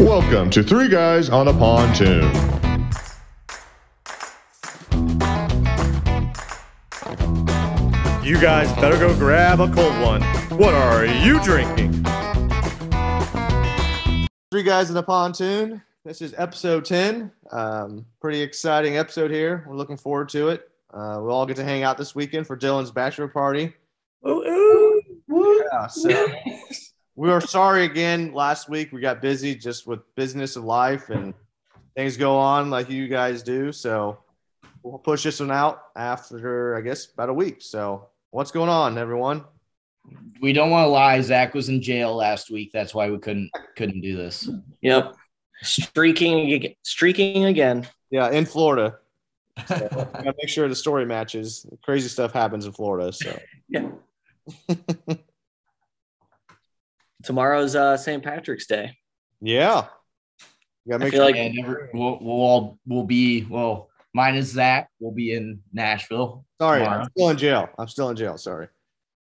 Welcome to Three Guys on a Pontoon. You guys better go grab a cold one. What are you drinking? Three guys in a pontoon. This is episode 10. Um, pretty exciting episode here. We're looking forward to it. Uh, we'll all get to hang out this weekend for Dylan's bachelor party. Ooh, ooh. Yeah, so we are sorry again. Last week we got busy just with business of life and things go on like you guys do. So we'll push this one out after, I guess, about a week. So what's going on, everyone? we don't want to lie. Zach was in jail last week. That's why we couldn't couldn't do this. Yep. Streaking ag- streaking again. Yeah, in Florida. So, gotta make sure the story matches. Crazy stuff happens in Florida. So Yeah. Tomorrow's uh St. Patrick's Day. yeah, you gotta I feel sure. like and we'll, we'll all we'll be well. Mine is Zach. We'll be in Nashville. Sorry, tomorrow. I'm still in jail. I'm still in jail. Sorry,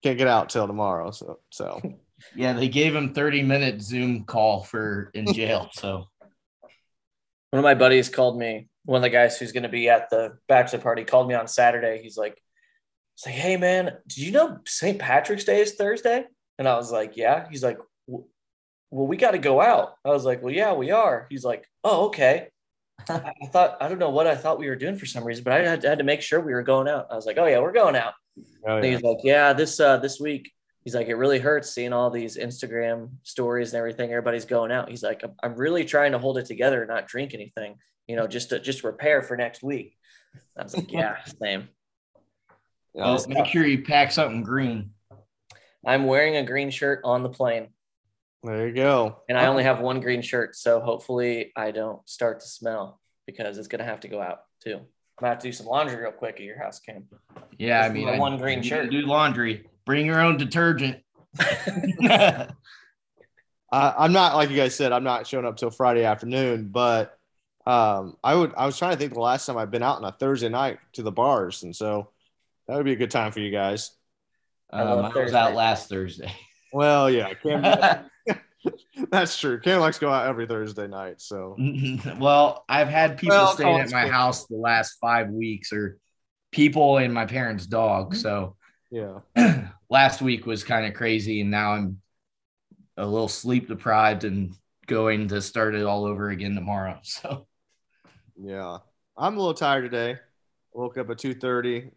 can't get out till tomorrow. So so Yeah, they gave him thirty minute Zoom call for in jail. So One of my buddies called me, one of the guys who's gonna be at the bachelor party called me on Saturday. He's like, "Say, like, hey man, did you know St. Patrick's Day is Thursday? And I was like, Yeah. He's like, "W- Well, we got to go out. I was like, Well, yeah, we are. He's like, Oh, okay. I I thought I don't know what I thought we were doing for some reason, but I had, I had to make sure we were going out. I was like, Oh yeah, we're going out. oh, yeah. he's like, yeah, this uh this week, he's like, it really hurts seeing all these Instagram stories and everything. Everybody's going out. He's like, I'm, I'm really trying to hold it together and not drink anything, you know, just to just prepare for next week. I was like, yeah, same. Well, make sure you pack something green. I'm wearing a green shirt on the plane, there you go. and I only have one green shirt, so hopefully I don't start to smell because it's gonna have to go out too. I'm gonna have to do some laundry real quick at your house, Cam. Yeah, I This is mean, my I- one green you shirt. Do laundry. Bring your own detergent. I, I'm not like you guys said. I'm not showing up till Friday afternoon, but um, I would. I was trying to think the last time I've been out on a Thursday night to the bars, and so that would be a good time for you guys. I Um, I was out last Thursday. Well, yeah, Cam, that's true. Cam likes to go out every Thursday night, so mm-hmm. well, I've had people Well, staying at my it's- house the last five weeks, or people and my parents' dog. Mm-hmm. So yeah. last week was kind of crazy, and now I'm a little sleep deprived and going to start it all over again tomorrow. So Yeah, I'm a little tired today. Woke up at two thirty.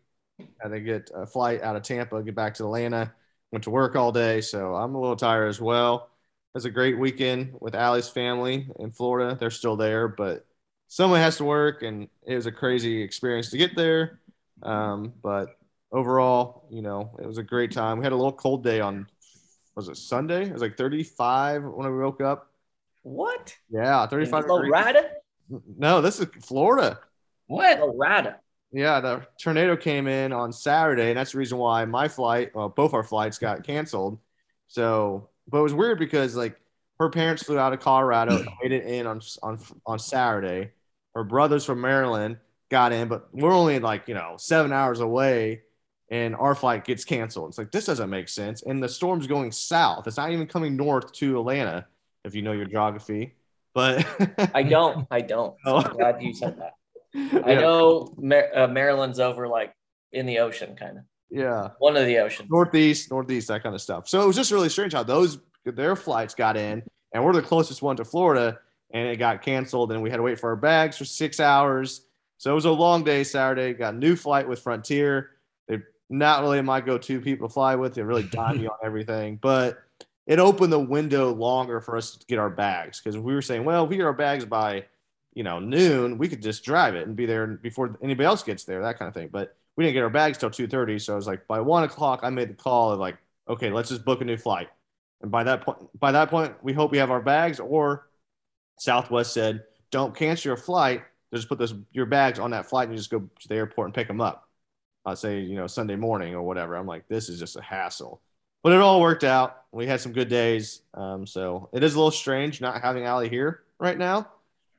Had to get a flight out of Tampa, get back to Atlanta. Went to work all day, so I'm a little tired as well. It was a great weekend with Allie's family in Florida. They're still there, but someone has to work, and it was a crazy experience to get there. Um, but overall, you know, it was a great time. We had a little cold day on was it Sunday? It was like 35 when we woke up. What? Yeah, 35. Florida? No, this is Florida. what? Florida. Yeah, the tornado came in on Saturday, and that's the reason why my flight, well, both our flights got canceled. So, but it was weird because like her parents flew out of Colorado, and made it in on on on Saturday. Her brothers from Maryland got in, but we're only like you know seven hours away, and our flight gets canceled. It's like this doesn't make sense. And the storm's going south; it's not even coming north to Atlanta, if you know your geography. But I don't. I don't. Oh. I'm glad you said that. I know Mar- uh, Maryland's over like in the ocean, kind of yeah. one of the oceans. northeast, northeast, that kind of stuff. So it was just really strange how those their flights got in, and we're the closest one to Florida, and it got canceled, and we had to wait for our bags for six hours. So it was a long day Saturday. Got a new flight with Frontier. They're not really my go-to people to fly with. They really dime me on everything, but it opened the window longer for us to get our bags because we were saying, well, if we get our bags by you know noon, we could just drive it and be there before anybody else gets there, that kind of thing. But we didn't get our bags till 2.30 so i was like by one o'clock i made the call of like okay let's just book a new flight. And by that point by that point we hope we have our bags or southwest said don't cancel your flight. Just put those your bags on that flight and you just go to the airport and pick them up. I'll say you know sunday morning or whatever. I'm like this is just a hassle. But it all worked out. We had some good days. Um, so it is a little strange not having Allie here right now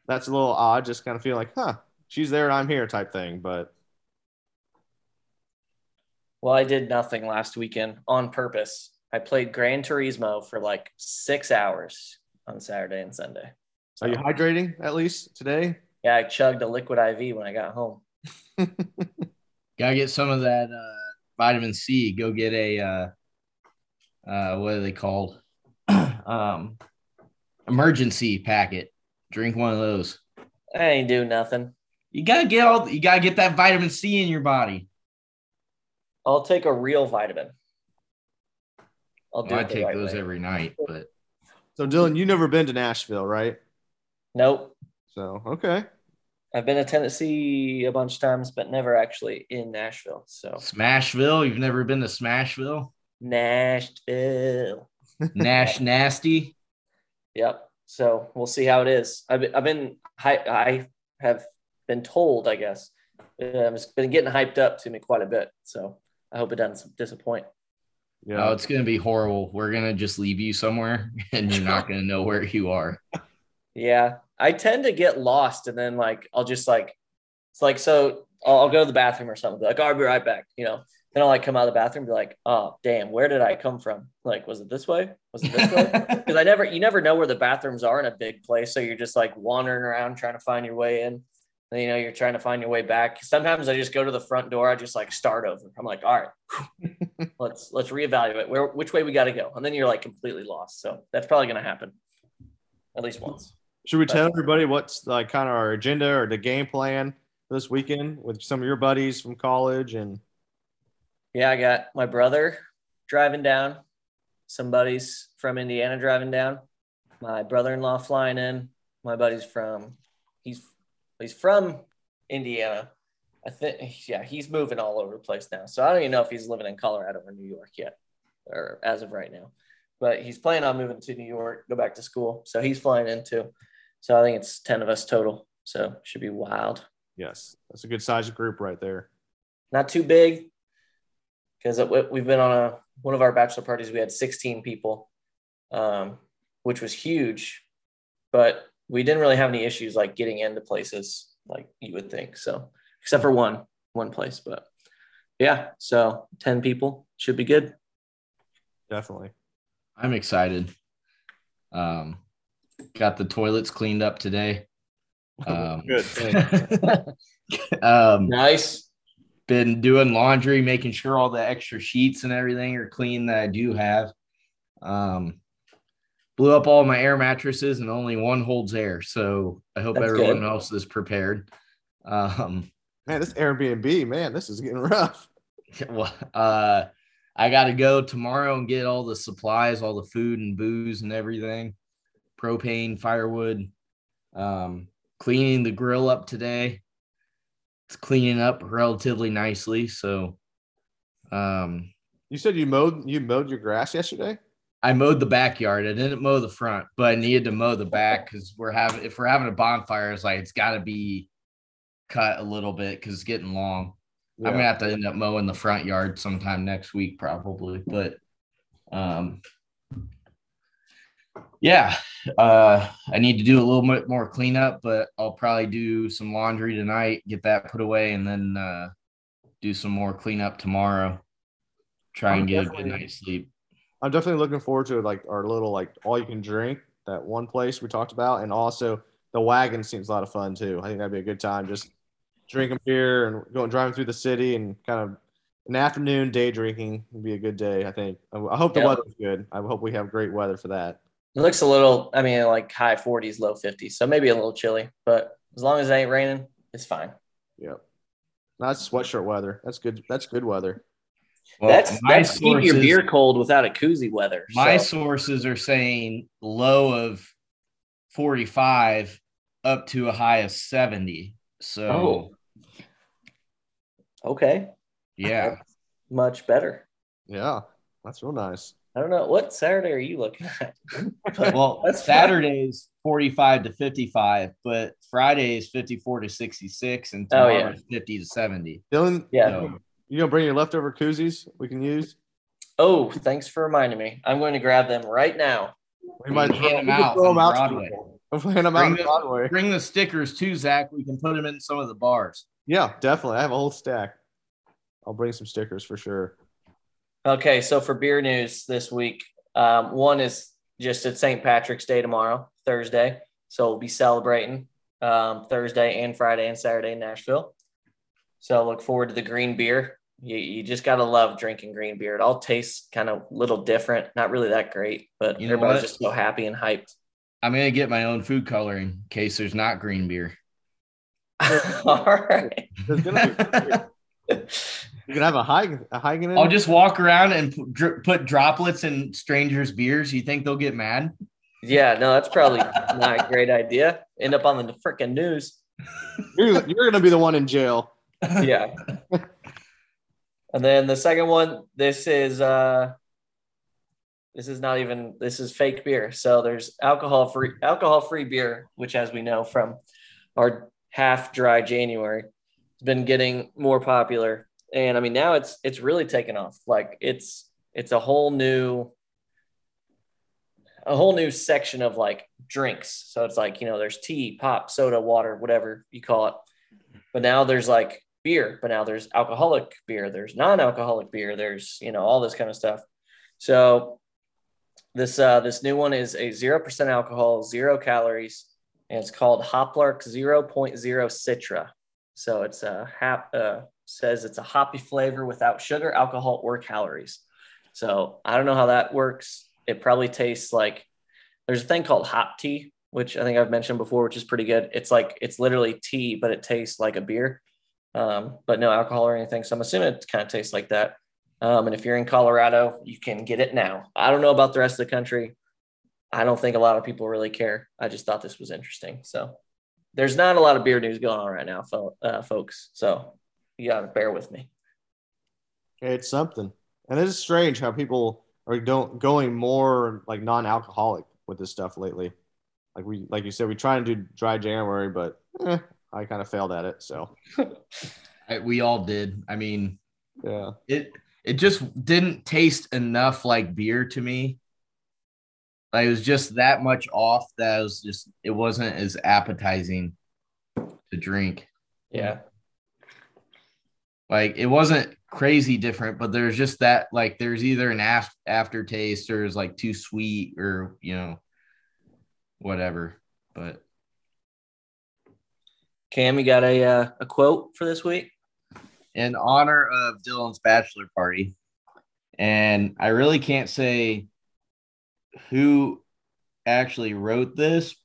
that's a little odd just kind of feel like huh she's there and i'm here type thing but Well, I did nothing last weekend on purpose. I played Gran Turismo for like six hours on Saturday and Sunday. Are you hydrating at least today? Yeah, I chugged a liquid IV when I got home. Gotta get some of that uh, vitamin C. Go get a uh, uh, what are they called? um, Emergen-C packet. Drink one of those. I ain't do nothing. You gotta get all. You gotta get that vitamin C in your body. I'll take a real vitamin. I'll do Well, I it the take right those way. every night, but So Dylan, you never been to Nashville, right? Nope. So okay. I've been to Tennessee a bunch of times, but never actually in Nashville. So Smashville. You've never been to Smashville? Nashville. Nash Nasty. Yep. So we'll see how it is. I've been, I've been hy- I have been told, I guess, um, it's been getting hyped up to me quite a bit. So I hope it doesn't disappoint. Yeah. Oh, it's gonna be horrible. We're gonna just leave you somewhere, and you're not gonna know where you are. Yeah, I tend to get lost, and then like I'll just like it's like so I'll, I'll go to the bathroom or something. Be like, I'll be right back. You know, then I'll like come out of the bathroom, and be like, oh, damn, where did I come from? Like, was it this way? Was it this way? Because I never, you never know where the bathrooms are in a big place, so you're just like wandering around trying to find your way in. And, you know, you're trying to find your way back. Sometimes I just go to the front door. I just like start over. I'm like, all right, let's let's reevaluate where which way we got to go, and then you're like completely lost. So that's probably gonna happen at least once. Should we tell everybody what's like kind of our agenda or the game plan this weekend with some of your buddies from college and Yeah, I got my brother driving down, some buddies from Indiana driving down, my brother-in-law flying in, my buddies from he's he's from Indiana. I think yeah, he's moving all over the place now. So I don't even know if he's living in Colorado or New York yet, or as of right now. But he's planning on moving to New York, go back to school. So he's flying in too. So I think it's 10 of us total. So should be wild. yes, that's a good size group right there. not too big because we've been on a one of our bachelor parties we had 16 people um, which was huge but we didn't really have any issues like getting into places like you would think so except for one one place but yeah so 10 people should be good Definitely. I'm excited. Um, got the toilets cleaned up today. Um, Good. um, nice been doing laundry, making sure all the extra sheets and everything are clean that I do have. Um, blew up all my air mattresses and only one holds air. So I hope That's everyone good. else is prepared. Um, Man, this Airbnb, man, this is getting rough. well, uh, I got to go tomorrow and get all the supplies, all the food and booze and everything, propane, firewood, um, cleaning the grill up today. It's cleaning up relatively nicely. So, um, You said you mowed you mowed your grass yesterday? I mowed the backyard. I didn't mow the front, but I needed to mow the back because we're having if we're having a bonfire, it's like it's got to be cut a little bit because it's getting long. I'm gonna have to end up mowing the front yard sometime next week, probably. But um yeah, uh I need to do a little bit more cleanup, but I'll probably do some laundry tonight, get that put away, and then uh do some more cleanup tomorrow. Try I'm and get a good night's sleep. I'm definitely looking forward to like our little like all you can drink that one place we talked about, and also the wagon seems a lot of fun too. I think that'd be a good time. Just drinking beer and going driving through the city and kind of an afternoon day drinking would be a good day. I think. I hope the Yeah. weather's good. I hope we have great weather for that. It looks a little i mean like high 40s low 50s so maybe a little chilly but as long as it ain't raining it's fine Yep. That's sweatshirt weather. That's good. That's good weather. Well, that's my that's keep your beer cold without a koozie weather My so. sources are saying low of 45 up to a high of 70. So, Oh. Okay. yeah. Much better. Yeah, that's real nice. I don't know. What Saturday are you looking at? Well, that's fine. Saturday's 45 to 55, but Friday is 54 to 66, and Oh, tomorrow yeah. is 50 to 70. Dylan, Yeah. So, you gonna bring your leftover koozies we can use? Oh, thanks for reminding me. I'm going to grab them right now. We You might can hand them out throw them out to Broadway. people. Them Bring out the- Broadway. bring the stickers too, Zach. We can put them in some of the bars. Yeah, definitely. I have a whole stack. I'll bring some stickers for sure. Okay, so for beer news this week, um, one is just at St. Patrick's Day tomorrow, Thursday. So we'll be celebrating um, Thursday and Friday and Saturday in Nashville. So look forward to the green beer. You, you just got to love drinking green beer. It all tastes kind of little different, not really that great, but You know everybody's what? just so happy and hyped. I'm gonna get my own food coloring in case there's not green beer. all right. There's gonna be, you can have a hike, a hiking in. I'll just walk around and put, put droplets in strangers' beers. You think they'll get mad? Yeah, no, that's probably not a great idea. End up on the freaking news. you're, you're gonna be the one in jail. Yeah. and then the second one, this is uh this is not even this is fake beer. So there's alcohol free alcohol free beer, which as we know from our half dry January, has been getting more popular. And I mean now it's it's really taken off. Like it's it's a whole new a whole new section of like drinks. So it's like, you know, there's tea, pop, soda, water, whatever you call it. But now there's like beer, but now there's alcoholic beer, there's non-alcoholic beer, there's, you know, all this kind of stuff. So this uh this new one is a 0% alcohol, 0 calories, and it's called Hoplark 0.0 Citra. So it's a hap uh says it's a hoppy flavor without sugar, alcohol, or calories. So I don't know how that works. It probably tastes like there's a thing called hop tea, which I think I've mentioned before, which is pretty good. It's like it's literally tea, but it tastes like a beer, um, but no alcohol or anything. So I'm assuming it kind of tastes like that. Um, and if you're in Colorado, you can get it now. I don't know about the rest of the country. I don't think a lot of people really care. I just thought this was interesting. So there's not a lot of beer news going on right now, fo- uh, folks. So you got to bear with me. It's something, and it is strange how people are don't going more like non-alcoholic with this stuff lately. Like we, like you said, we try and do dry January, but eh, I kind of failed at it. So I, we all did. I mean, yeah, it it just didn't taste enough like beer to me. Like it was just that much off that it was just it wasn't as appetizing to drink. Yeah. Like it wasn't crazy different, but there's just that like there's either an af- aftertaste or it's like too sweet or you know whatever. But Cam, you got a uh, a quote for this week? in honor of Dylan's bachelor party, and I really can't say who actually wrote this,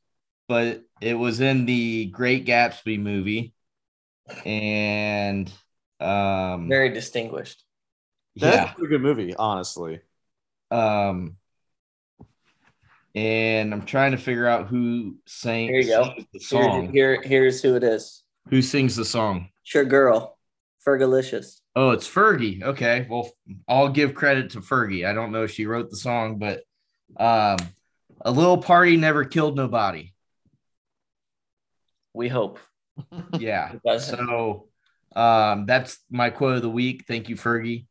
but it was in the Great Gatsby movie, and um, Very distinguished. that's yeah, a pretty good movie, honestly. um, and I'm trying to figure out who sang Here you go. the song. here, here's who it is. Who sings the song? Sure, your girl, Fergalicious. Oh, it's Fergie. Okay. Well, I'll give credit to Fergie. I don't know if she wrote the song, but um, a little party never killed nobody. We hope. Yeah. So um, that's my quote of the week. Thank you, Fergie.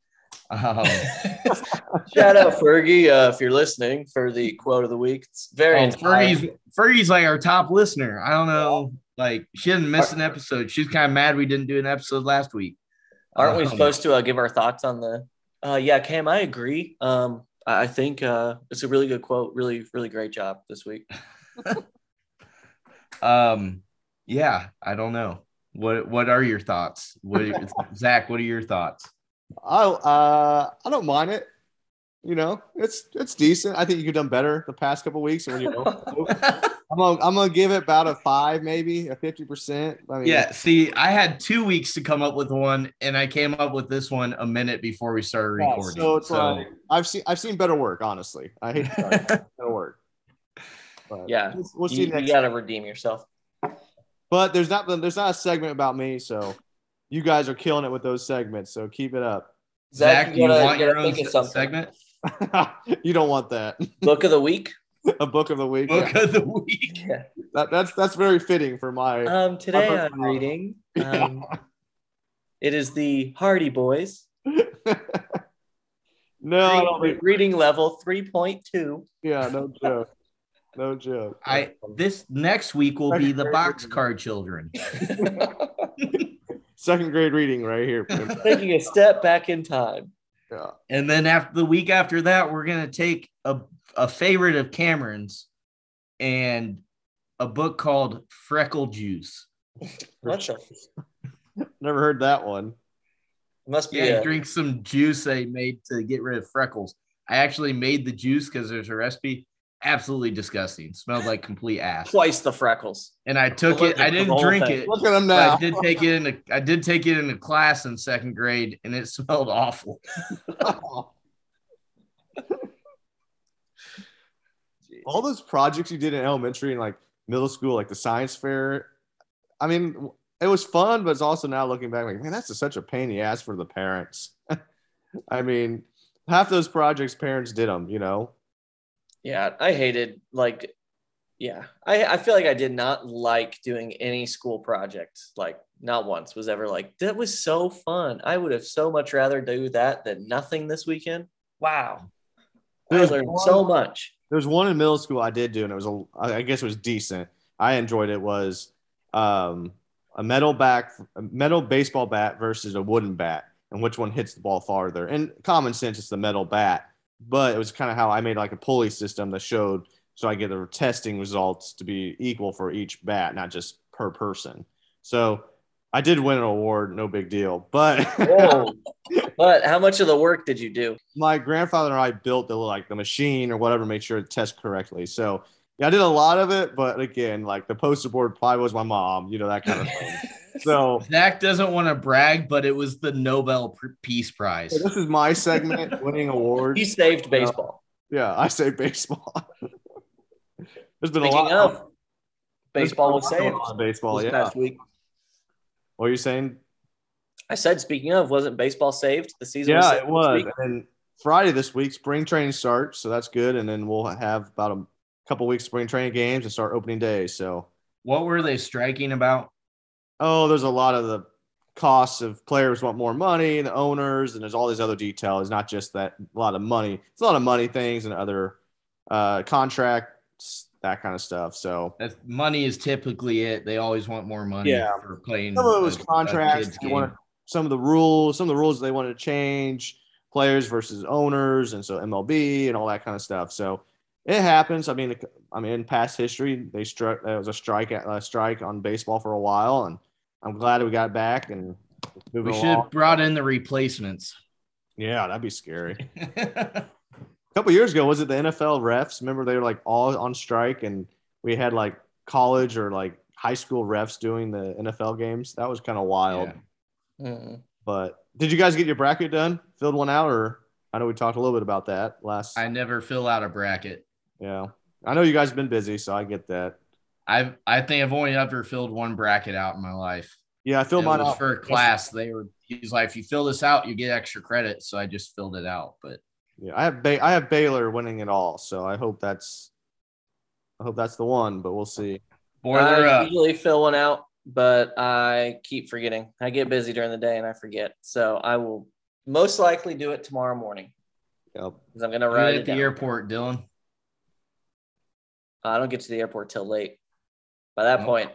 Um, Shout out Fergie uh, if you're listening for the quote of the week. It's very oh. Fergie's Fergie's like our top listener. I don't know. Like she didn't miss an episode. She's kind of mad we didn't do an episode last week. Aren't we Um, supposed to uh, give our thoughts on the? Uh, yeah, Cam, I agree. Um, I I think uh, it's a really good quote. Really, really great job this week. Um, yeah, I don't know. What What are your thoughts? What Zach? What are your thoughts? I uh I don't mind it. You know, it's it's decent. I think you could done better the past couple weeks. And when you know, I'm gonna I'm gonna give it about a five, maybe a fifty percent. I mean, Yeah, see, I had two weeks to come up with one, and I came up with this one a minute before we started yeah, recording. so it's like I've seen I've seen better work. Honestly, I hate to better work. But Yeah, we'll, we'll see you, next. you got to redeem yourself. But there's not there's not a segment about me, so you guys are killing it with those segments. So keep it up. Zach, do you gotta- want your own se- segment? you don't want that. Book of the week. a book of the week. Book yeah. of the week. Yeah. That, that's that's very fitting for my. Um, today book- I'm reading. Um, it is the Hardy Boys. no, I don't Re- think, reading level three point two. yeah, no joke, no joke. I this next week will be the boxcar children. Second grade reading right here. Taking a step back in time. yeah. And then after the week after that, we're gonna take a, a favorite of Cameron's and a book called Freckle Juice. What the? Never heard that one. Must be. Yeah, a, drink some juice they made to get rid of freckles. I actually made the juice because there's a recipe. Absolutely disgusting. Smelled like complete ass. twice the freckles. And I took Look it. I didn't drink thing. it. Look at him but now. I did take it in a I did take it in a class in second grade and it smelled awful. All those projects you did in elementary and like middle school, like the science fair. I mean, it was fun, but it's also now looking back, like, man, that's such a pain in the ass for the parents. I mean, half those projects parents did them, you know. Yeah, I hated like. Yeah, I I feel like I did not like doing any school project. Like not once was ever like that was so fun. I would have so much rather do that than nothing this weekend. Wow, I learned one- so much. There's one in middle school I did do, and it was a, I guess it was decent. I enjoyed it. Was um, a metal back, a metal baseball bat versus a wooden bat, and which one hits the ball farther. And common sense, it's the metal bat, but it was kind of how I made like a pulley system that showed so I get the testing results to be equal for each bat, not just per person. So I did win an award, no big deal. But but how much of the work did you do? my grandfather and I built the like the machine or whatever, made sure it tests correctly. So yeah, I did a lot of it, but again, like the poster board probably was my mom, you know that kind of thing. so Zach doesn't want to brag, but it was the Nobel Peace Prize. this is my segment, winning awards. He saved uh, baseball. Yeah, I saved baseball. There's been a lot of, baseball was saved on Baseball, this yeah. past week. What are you saying? I said, speaking of, wasn't baseball saved? The season was Yeah, saved it was. And Friday this week, spring training starts, so that's good. And then we'll have about a couple weeks of spring training games and start opening day. So What were they striking about? oh, there's a lot of the costs of players want more money, and the owners, and there's all these other details. Not just that a lot of money. It's a lot of money things and other uh, contracts, that kind of stuff. So money is typically it. They always want more money Yeah. for playing. some of it was a- a contracts. game. wanted, some of the rules, some of the rules they wanted to change, players versus owners, and so MLB and all that kind of stuff. So it happens. I mean, I mean, in past history, they struck. There was a strike, a strike on baseball for a while, and I'm glad we got back and moving We should along. have brought in the replacements. Yeah, that'd be scary. A couple years ago, was it the NFL refs? Remember they were like all on strike, and we had like college or like high school refs doing the NFL games. That was kind of wild. Yeah. But did you guys get your bracket done? Filled one out, or I know we talked a little bit about that last. I never fill out a bracket. yeah, I know you guys have been busy, so I get that. I've I think I've only ever filled one bracket out in my life. Yeah, I filled it mine out. for a class. They were he's like, if you fill this out, you get extra credit. So I just filled it out. But Yeah, I have ba- I have Baylor winning it all, so I hope that's I hope that's the one, but we'll see. boy, they're I up. usually fill one out, but I keep forgetting. I get busy during the day and I forget. So I will most likely do it tomorrow morning Yep. because I'm going to Right write at it the down. airport, Dylan. I don't get to the airport till late. By that Oh. point,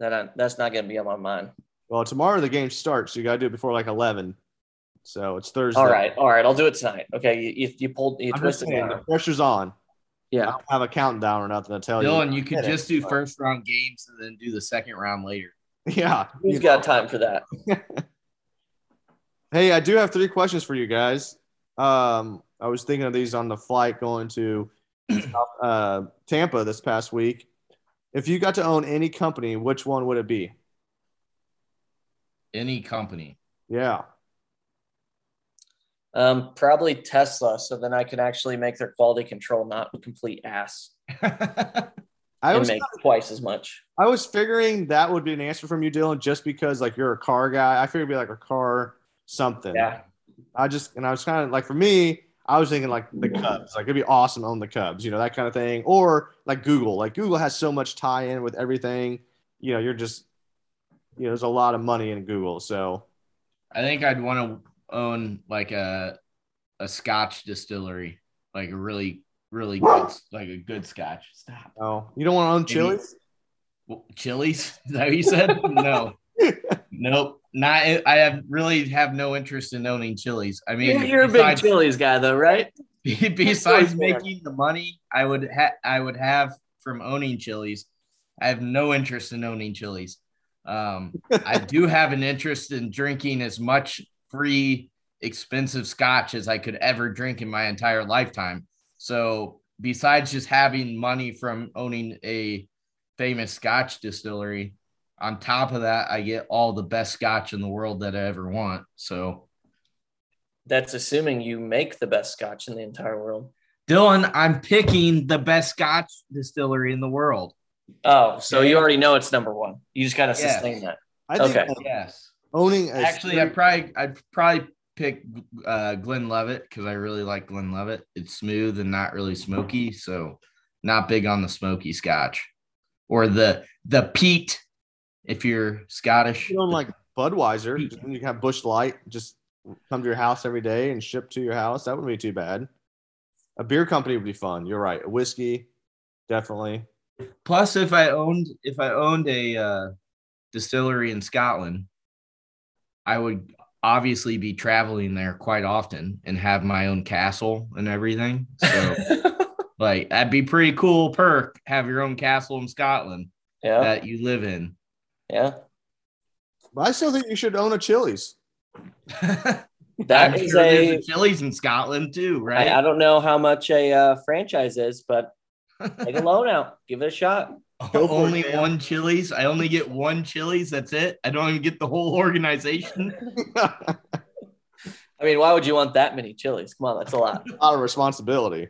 that I, that's not going to be on my mind. Well, tomorrow the game starts, so you got to do it before like eleven. So it's Thursday. All right, all right, I'll do it tonight. Okay, you, you, you pulled, you I'm twisted saying, the pressure's on. Yeah, I Yeah, don't have a countdown or nothing to tell you. Dylan, you. you could Get it. just do first round games and then do the second round later. Yeah. who's you got time for that? Hey, I do have three questions for you guys. Um, I was thinking of these on the flight going to uh, Tampa this past week. If you got to own any company, which one would it be? Any company. Yeah. Um, probably Tesla, so then I can actually make their quality control not complete ass I and was make twice as much. I was figuring that would be an answer from you, Dylan, just because like you're a car guy. I figured it'd be like a car something. Yeah, I just and I was kind of like for me, I was thinking like the Cubs. Like it'd be awesome to own the Cubs, you know, that kind of thing. Or like Google. Like Google has so much tie-in with everything. You know, you're just you know, there's a lot of money in Google. So I think I'd want to own like a a Scotch distillery, like a really really good like a good Scotch. Stop. oh, you don't want to own Maybe- Chili's? Well, Chili's? Is that what you said? no. Nope. Not. I have really have no interest in owning Chili's. I mean, you're, you're a big besides- Chili's guy, though, right? besides making the money I would ha- I would have from owning Chili's, I have no interest in owning Chili's. Um, I do have an interest in drinking as much free, expensive scotch as I could ever drink in my entire lifetime. So, besides just having money from owning a famous scotch distillery, on top of that, I get all the best scotch in the world that I ever want. So, That's assuming you make the best scotch in the entire world. Dylan, I'm picking the best scotch distillery in the world. Oh, so Okay. you already know it's number one. You just got to Yes. sustain that. I think Okay. that Yes. Owning a Actually, I probably I'd probably pick uh, Glenlivet because I really like Glenlivet. It's smooth and not really smoky, so not big on the smoky Scotch or the the peat. If you're Scottish, you don't like Budweiser, just when you have Busch Light, just come to your house every day and ship to your house. That wouldn't be too bad. A beer company would be fun. You're right. A whiskey, definitely. plus if I owned if I owned a uh, distillery in Scotland, I would obviously be traveling there quite often and have my own castle and everything. So. Like that'd be pretty cool perk. Have your own castle in Scotland yeah, that you live in. yeah. But I still think you should own a Chili's. That I'm is sure there's a. a Chili's in Scotland too, right? I, I don't know how much a uh, franchise is, but take a loan out. Give it a shot. Go for it, only one Chili's. I only get one Chili's. That's it. I don't even get the whole organization. I mean, why would you want that many chilies? Come on, that's a lot. a lot of responsibility.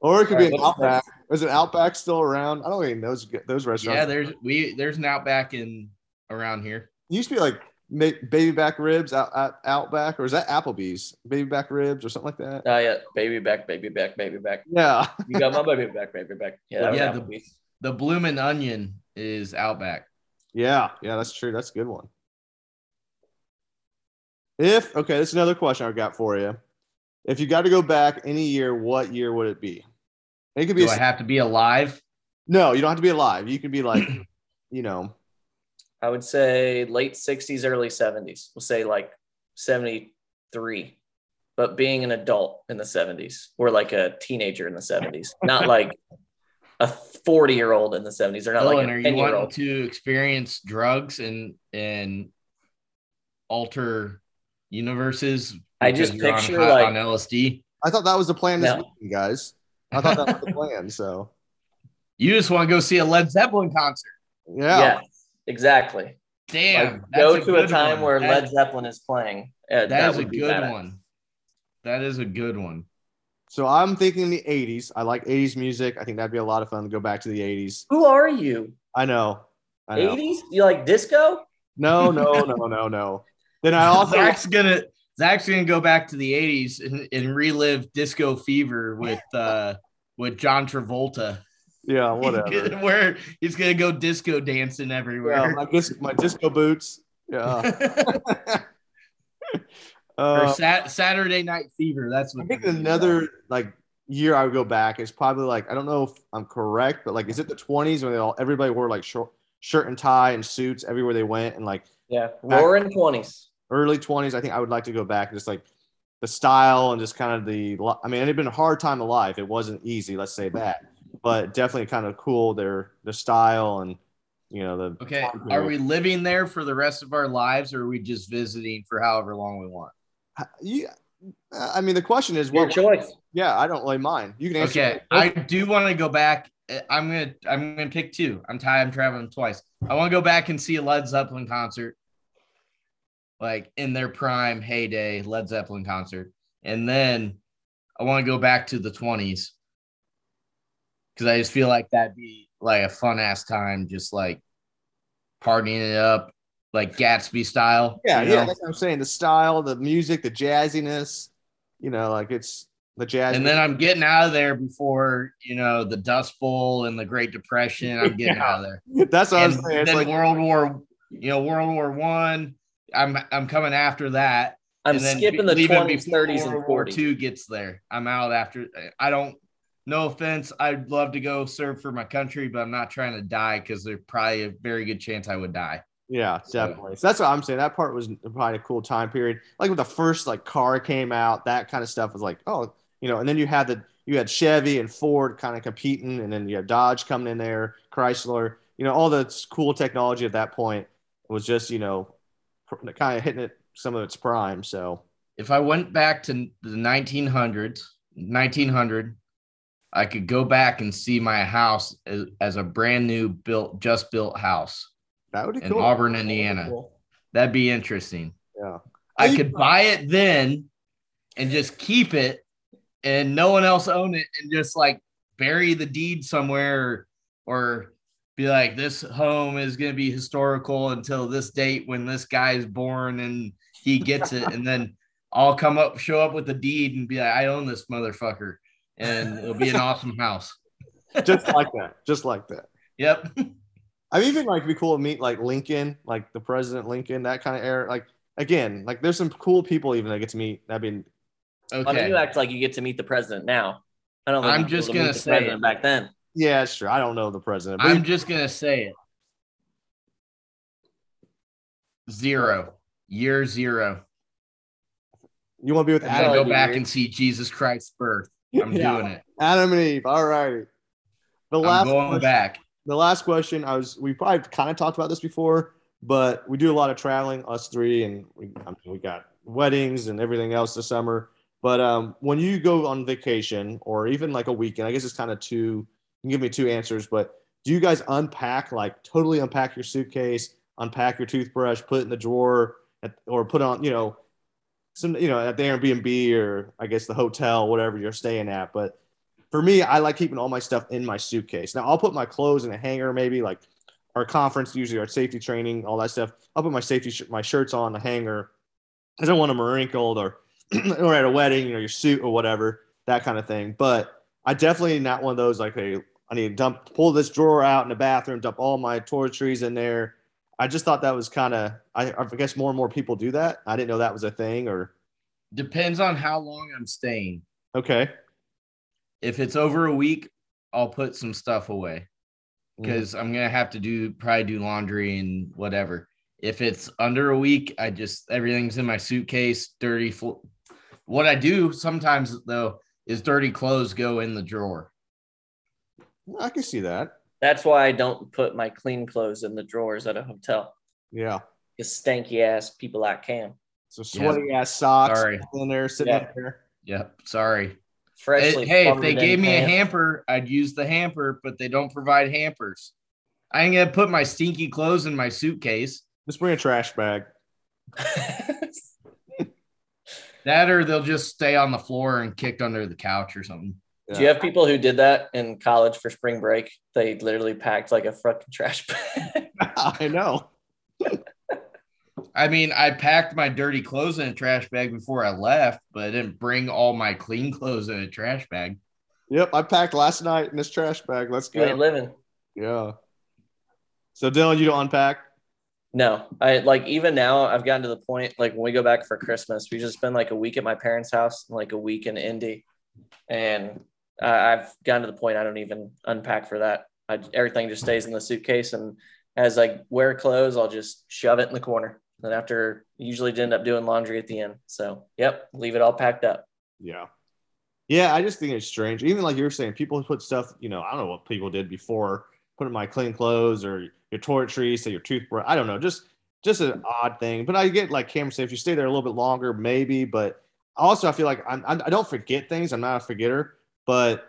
Or it could All be right, an Outback. Is an Outback still around? I don't even know those those restaurants. yeah, there's we there's an Outback in around here. It used to be like ma- baby back ribs out, out Outback, or is that Applebee's baby back ribs or something like that? Oh yeah, baby back, baby back, baby back. Yeah, You got my baby back, baby back. Yeah, Yeah, the- Applebee's. The Bloomin' Onion is Outback. yeah, yeah. That's true. That's a good one. If okay, that's another question I've got for you. If you got to go back any year, what year would it be? It could be Do a, I have to be alive? no. You don't have to be alive. You can be like, you know, I would say late 60s, early 70s. We'll say like 73. But being an adult in the 70s or like a teenager in the 70s, not like a 40 year old in the 70s or not Dylan, like are a you 10 wanting old. to experience drugs and and alter universes? I just because you're on picture, high- like- on LSD. I thought that was the plan this No. weekend, guys. I thought that was the plan. So You just want to go see a Led Zeppelin concert. yeah, Yeah, exactly. Damn. Like, that's go to a good time one. where That- Led Zeppelin is playing. Uh, that is a good badass. one. That is a good one. So I'm thinking the 80s. I like 80s music. I think that'd be a lot of fun to go back to the 80s. Who are you? I know. I know. 80s? You like disco? No, no, no, no, no. Then I also Zach's gonna Zach's gonna go back to the '80s and, and relive disco fever with uh with John Travolta. Yeah, He's whatever. gonna, where he's gonna go disco dancing Yeah, everywhere. my, dis- my disco boots. Yeah. or uh, sat- Saturday Night Fever. That's I think they're gonna another like year I would go back is probably like I don't know if I'm correct, but like is it the 20s when they all everybody wore like short shirt and tie and suits everywhere they went and like Yeah, roaring 20s. early 20s i think i would like to go back and just like the style and just kind of the i mean it had been a hard time of life it wasn't easy let's say that but definitely kind of cool their their style and you know the Okay, are we living there for the rest of our lives, or are we just visiting for however long we want? yeah i mean the question is Your what choice. yeah i don't really mind you can answer Okay, I do want to go back. Uh, I'm gonna I'm gonna pick two. I'm tired. I'm traveling twice. I want to go back and see a Led Zeppelin concert, like in their prime heyday Led Zeppelin concert, and then I want to go back to the 20s because I just feel like that'd be like a fun ass time, just like partying it up, like Gatsby style. yeah you yeah that's what i'm saying the style the music the jazziness you know like it's the jazz And then I'm getting out of there before you know the Dust Bowl and the Great Depression. I'm getting Yeah. out of there. that's what i'm saying it's then like World War, you know, World War One. I'm I'm coming after that. I'm and skipping the 20s, 30s, and World War 40s. Two gets there. I'm out after. I don't. No offense, I'd love to go serve for my country, but I'm not trying to die because there's probably a very good chance I would die. Yeah, So- definitely. So that's what I'm saying. That part was probably a cool time period. Like when the first like car came out, that kind of stuff was like, oh, you know. And then you had the you had Chevy and Ford kind of competing, and then you have Dodge coming in there, Chrysler. You know, all the cool technology at that point was just you know kind of hitting it some of its prime. So If I went back to the 1900s, 1900, I could go back and see my house as, as a brand new built, just built house that would be in cool. Auburn, Indiana. That'd be interesting. Yeah. I could buy it then and just keep it and no one else own it and just like bury the deed somewhere or, or be like this home is going to be historical until this date when this guy is born and he gets it and then I'll come up show up with the deed and be like I own this motherfucker and it'll be an awesome house. just like that, just like that. Yep. I mean, even like it'd be cool to meet like Lincoln, like the President Lincoln, that kind of era. Like again, like there's some cool people even I get to meet. I mean, I mean, Okay. you act like you get to meet the president now. I don't. Think I'm just to gonna the say president it. back then. yeah, it's true. I don't know the president, but I'm just gonna say it. Zero. Year zero. you want to be with I'm gonna Adam, go back weird. and see Jesus Christ's birth. I'm Yeah. doing it. Adam and Eve. All righty. The I'm last going question- back. the last question I was we probably kind of talked about this before, but we do a lot of traveling, us three, and we I mean, we got weddings and everything else this summer. But um, when you go on vacation or even like a weekend, I guess it's kind of two. You can give me two answers, but do you guys unpack like totally unpack your suitcase, unpack your toothbrush, put it in the drawer, at, or put on you know some you know at the Airbnb or I guess the hotel, whatever you're staying at, but for me, I like keeping all my stuff in my suitcase. Now I'll put my clothes in a hanger, maybe like our conference, usually our safety training, all that stuff. I'll put my safety, sh- my shirts on the hanger. Because I want them wrinkled or, or at a wedding, know, your suit or whatever, that kind of thing. But I definitely not one of those like, hey, I need to dump, pull this drawer out in the bathroom, dump all my toiletries in there. I just thought that was kind of, I, I guess more and more people do that. I didn't know that was a thing or, Depends on how long I'm staying. okay. If it's over a week, I'll put some stuff away Mm. because I'm gonna have to do probably do laundry and whatever. If it's under a week, I just everything's in my suitcase, dirty. Fl- what I do sometimes though is dirty clothes go in the drawer. I can see that. That's why I don't put my clean clothes in the drawers at a hotel. Yeah. Because stanky ass people like Cam. So sweaty ass socks Sorry. in there, sitting Yeah. there. Yep. Sorry. Freshly. hey, if they gave me a hamper, I'd use the hamper, but they don't provide hampers. I ain't gonna put my stinky clothes in my suitcase. Just bring a trash bag. That or they'll just stay on the floor and kicked under the couch or something. Do you have people who did that in college for spring break? They literally packed like a fucking trash bag. I know. I mean, I packed my dirty clothes in a trash bag before I left, but I didn't bring all my clean clothes in a trash bag. Yep, I packed last night in this trash bag. Let's you ain't go. living. Yeah. So Dylan, you don't unpack? No, I like even now I've gotten to the point like when we go back for Christmas, we just spend like a week at my parents' house, and like a week in Indy, and I I've gotten to the point I don't even unpack for that. I, everything just stays in the suitcase, and as I wear clothes, I'll just shove it in the corner. Then after, usually end up doing laundry at the end. So, yep, leave it all packed up. Yeah. Yeah, I just think it's strange. Even like you were saying, people put stuff, you know, I don't know what people did before, put in my clean clothes or your toiletries, say your toothbrush. I don't know, just just an odd thing. But I get like Cameron said, if you stay there a little bit longer, maybe. But also, I feel like I'm, I don't forget things. I'm not a forgetter. But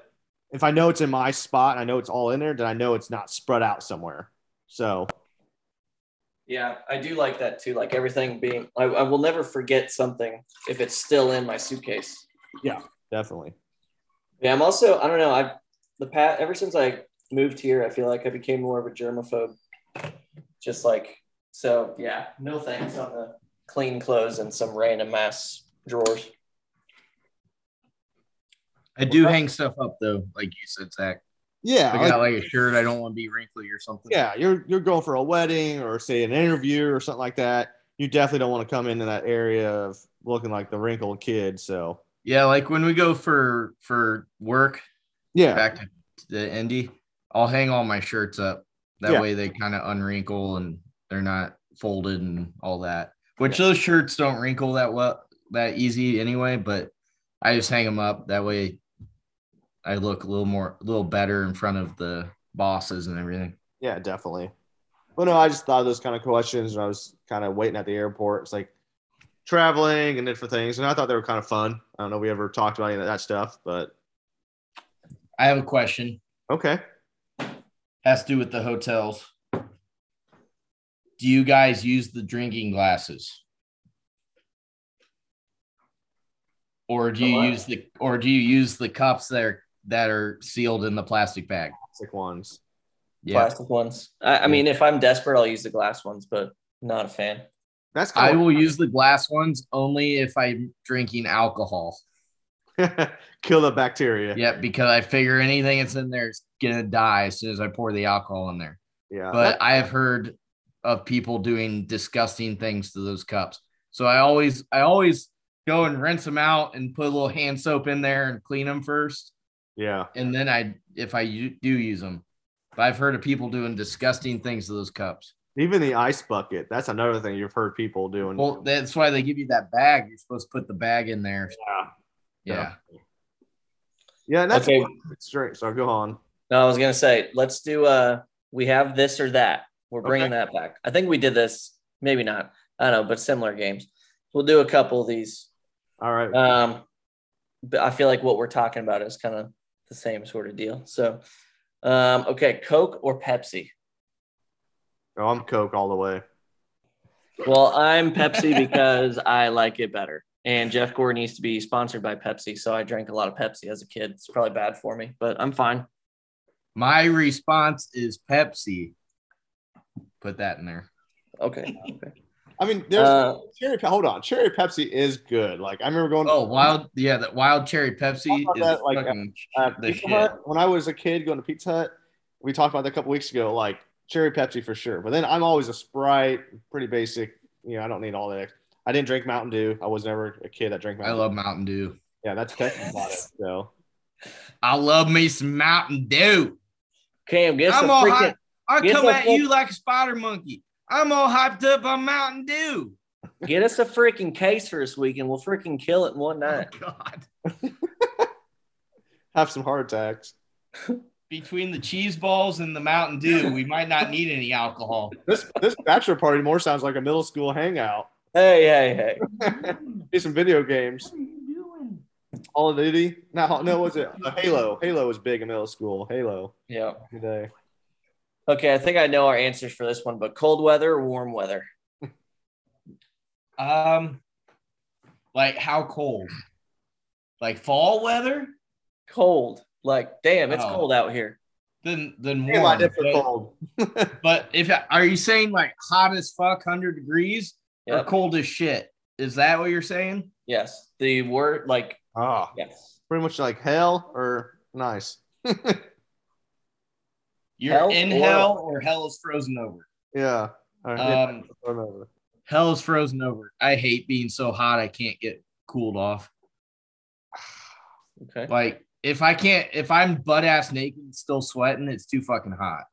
if I know it's in my spot, and I know it's all in there, then I know it's not spread out somewhere. So Yeah, I do like that too. Like everything being, I, I will never forget something if it's still in my suitcase. Yeah, definitely. Yeah, I'm also I don't know. I've the pat ever since I moved here, I feel like I became more of a germaphobe. Just like so, yeah. No thanks on the clean clothes and some random ass drawers. I do hang stuff up though, like you said, Zach. Yeah. I got like a shirt I don't want to be wrinkly or something. yeah, you're you're going for a wedding or say an interview or something like that. You definitely don't want to come into that area of looking like the wrinkled kid. So Yeah, like when we go for for work yeah, back to the Indy, I'll hang all my shirts up. That Yeah. way they kind of unwrinkle and they're not folded and all that. Which those shirts don't wrinkle that well that easy anyway, but I just hang them up that way I look a little more, a little better in front of the bosses and everything. Yeah, definitely. Well, no, I just thought of those kind of questions when I was kind of waiting at the airport. It's like traveling and different things, and I thought they were kind of fun. I don't know if we ever talked about any of that stuff, but I have a question. okay. Has to do with the hotels. Do you guys use the drinking glasses? Or do you use the or do you use the cups that are that are sealed in the plastic bag? Plastic ones. Yeah. Plastic ones. I, I mean, if I'm desperate, I'll use the glass ones, but not a fan. That's I will use the glass ones only if I'm drinking alcohol. kill the bacteria. Yeah, because I figure anything that's in there is gonna die as soon as I pour the alcohol in there. Yeah. But I have heard of people doing disgusting things to those cups. So I always I always go and rinse them out and put a little hand soap in there and clean them first, yeah. and then I if I do use them. But I've heard of people doing disgusting things to those cups. Even the ice bucket. That's another thing you've heard people doing. Well, that's why they give you that bag. You're supposed to put the bag in there. yeah. Yeah. Yeah, and that's Okay. straight. So go on. No, I was gonna say, let's do uh we have this or that. We're bringing Okay. that back. I think we did this, maybe not. I don't know, but similar games. We'll do a couple of these. All right. Um but I feel like what we're talking about is kind of the same sort of deal. So um okay, Coke or Pepsi? oh, I'm Coke all the way. Well, I'm Pepsi because I like it better. And Jeff Gordon needs to be sponsored by Pepsi. So I drank a lot of Pepsi as a kid. It's probably bad for me, but I'm fine. My response is Pepsi. Put that in there. Okay. okay. I mean, there's Uh, cherry. Hold on, cherry Pepsi is good. Like I remember going. Oh, wild! Yeah, that wild cherry Pepsi is that, like, fucking at the Pizza shit. Hut, when I was a kid going to Pizza Hut, we talked about that a couple weeks ago. Like cherry Pepsi for sure. But then I'm always a Sprite, pretty basic. You know, I don't need all that. I didn't drink Mountain Dew. I was never a kid that drank Mountain. Dew. I Mountain. love Mountain Dew. Dew. Yeah, that's Texas bought it. So I love me some Mountain Dew. Cam, get I'm some all freaking hype. I come at fuck- you like a spider monkey. I'm all hyped up on Mountain Dew. get us a freaking case for this weekend. we'll freaking kill it in one night. Oh God! have some heart attacks. Between the cheese balls and the Mountain Dew, we might not need any alcohol. This this bachelor party more sounds like a middle school hangout. Hey, hey, hey. Play some video games. Call of Duty. No, no, was it uh, Halo? Halo was big in middle school. Halo. Yeah. Good day. Okay, I think I know our answers for this one, but cold weather or warm weather? Um, like how cold? Like fall weather? Cold. Like, damn, it's Oh. cold out here. Then then Damn, warm. did for But, cold. but if are you saying like hot as fuck, hundred degrees, or Yep. cold as shit? Is that what you're saying? Yes. The word, like, Ah, yes. pretty much like hell or nice. You're Hell in or- hell or hell is frozen over. yeah. All right, Um, remember. hell is frozen over. I hate being so hot I can't get cooled off. Okay. Like if I can't, if I'm butt ass naked and still sweating, it's too fucking hot.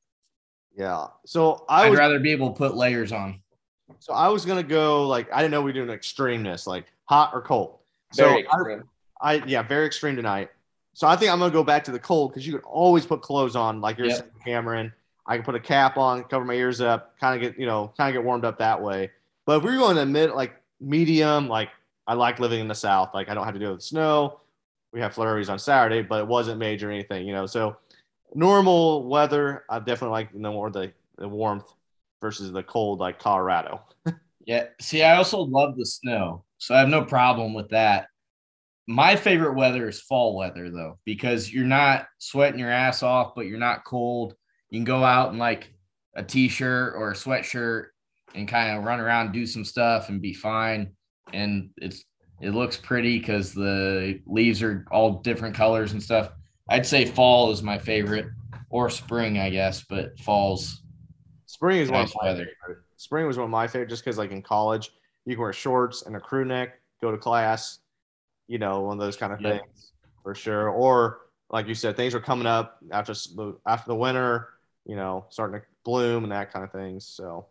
Yeah. So I I'd rather be able to put layers on. so I was gonna go like I didn't know we were doing extremeness, like hot or cold. So Very I. I yeah, very extreme tonight. So I think I'm gonna go back to the cold because you can always put clothes on, like you're Yep. saying, Cameron. I can put a cap on, cover my ears up, kind of get you know, kind of get warmed up that way. But if we were going to mid like medium, like I like living in the south, like I don't have to deal with snow. We have flurries on Saturday, but it wasn't major or anything, you know. So normal weather, I definitely like know more the, the warmth versus the cold like Colorado. Yeah. See, I also love the snow, so I have no problem with that. My favorite weather is fall weather though, because you're not sweating your ass off, but you're not cold. You can go out in like a t-shirt or a sweatshirt and kind of run around, do some stuff, and be fine. And it's it looks pretty because the leaves are all different colors and stuff. I'd say fall is my favorite, or spring, I guess, but fall's Spring is one of my weather. favorite. Spring was one of my favorite just because, like in college, you can wear shorts and a crew neck, go to class, you know, one of those kind of Yep. things for sure. Or like you said, things are coming up after after the winter, you know, starting to bloom and that kind of things. So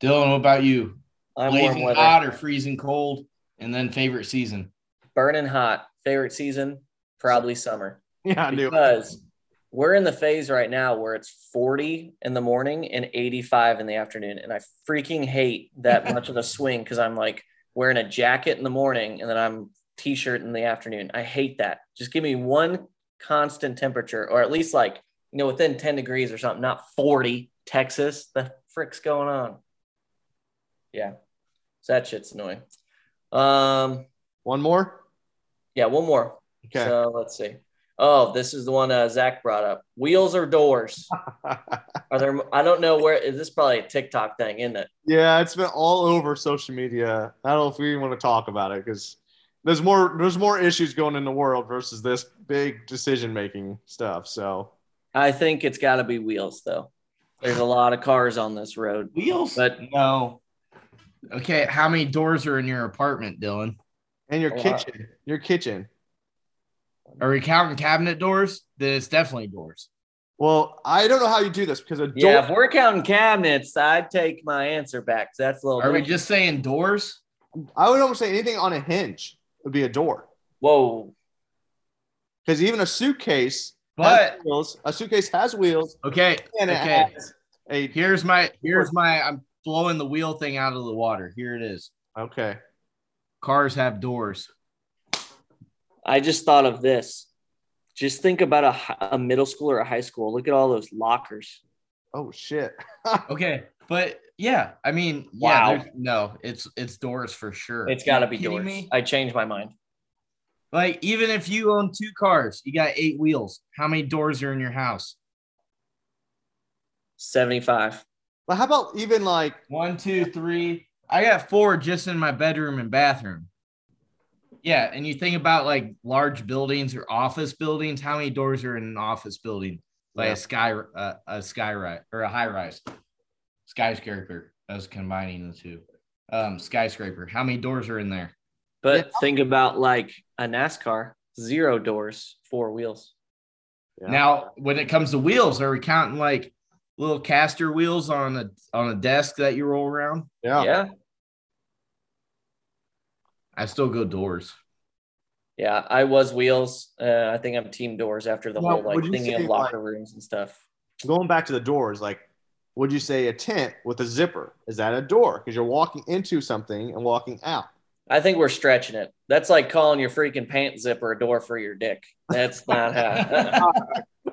Dylan, what about you? I'm warm blazing weather. hot or freezing cold, and then favorite season. Burning hot. Favorite season? Probably summer. Yeah, I knew. it. because we're in the phase right now where it's 40 in the morning and 85 in the afternoon. And I freaking hate that much of a swing because I'm like wearing a jacket in the morning and then I'm t-shirt in the afternoon. I hate that. Just give me one constant temperature or at least like, you know, within 10 degrees or something, not 40 Texas. The frick's going on? Yeah. So that shit's annoying. Um, One more. yeah, one more. Okay. So let's see. Oh, this is the one uh, Zach brought up. Wheels or doors? Are there? I don't know where. Is this probably a TikTok thing, isn't it? yeah, it's been all over social media. I don't know if we even want to talk about it because there's more there's more issues going in the world versus this big decision making stuff. So I think it's got to be wheels, though. There's a lot of cars on this road. Wheels? But- no. Okay, how many doors are in your apartment, Dylan? and your A lot. kitchen, your kitchen. Are we counting cabinet doors? Then it's definitely doors. Well, I don't know how you do this because a door. Yeah, if we're counting cabinets, I'd take my answer back. 'cause That's a little. Are we just saying doors? I would almost say anything on a hinge would be a door Whoa. because even a suitcase But has wheels. A suitcase has wheels okay, and it okay. has a Here's my here's my I'm blowing the wheel thing out of the water. Here it is. okay. Cars have doors. I just thought of this. Just think about a, a middle school or a high school. Look at all those lockers. Oh shit. Okay, but yeah, I mean, Wow. yeah, no, it's it's doors for sure. It's got to be doors. me? I changed my mind. Like even if you own two cars, you got eight wheels. How many doors are in your house? 75. But how about even like One, two, three. I got four just in my bedroom and bathroom. Yeah, and you think about like large buildings or office buildings. How many doors are in an office building? Like Yeah. a sky, uh, a sky rise or a high rise, skyscraper. I was combining the two. Um, skyscraper. How many doors are in there? But Yeah. think about like a NASCAR, zero doors, four wheels. Yeah. Now, when it comes to wheels, are we counting like little caster wheels on a on a desk that you roll around? yeah. Yeah. I still go doors. Yeah. I was wheels. Uh, I think I'm team doors after the Now, whole like would thinking of locker rooms and stuff. Going back to the doors, like would you say a tent with a zipper? Is that a door? Because you're walking into something and walking out. I think we're stretching it. That's like calling your freaking pant zipper a door for your dick. That's not how.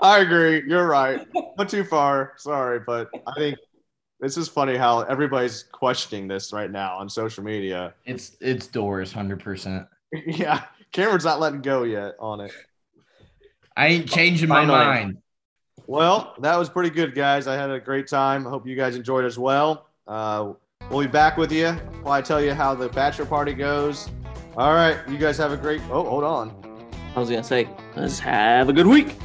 I agree. You're right. Not too far. Sorry, but I think this is funny how everybody's questioning this right now on social media. It's it's doors, hundred percent. yeah, Cameron's not letting go yet on it. I ain't changing my Finally. mind. Well, that was pretty good, guys. I had a great time. I hope you guys enjoyed as well. Uh, we'll be back with you while I tell you how the bachelor party goes. All right, you guys have a great. Oh, hold on. I was gonna say, let's have a good week.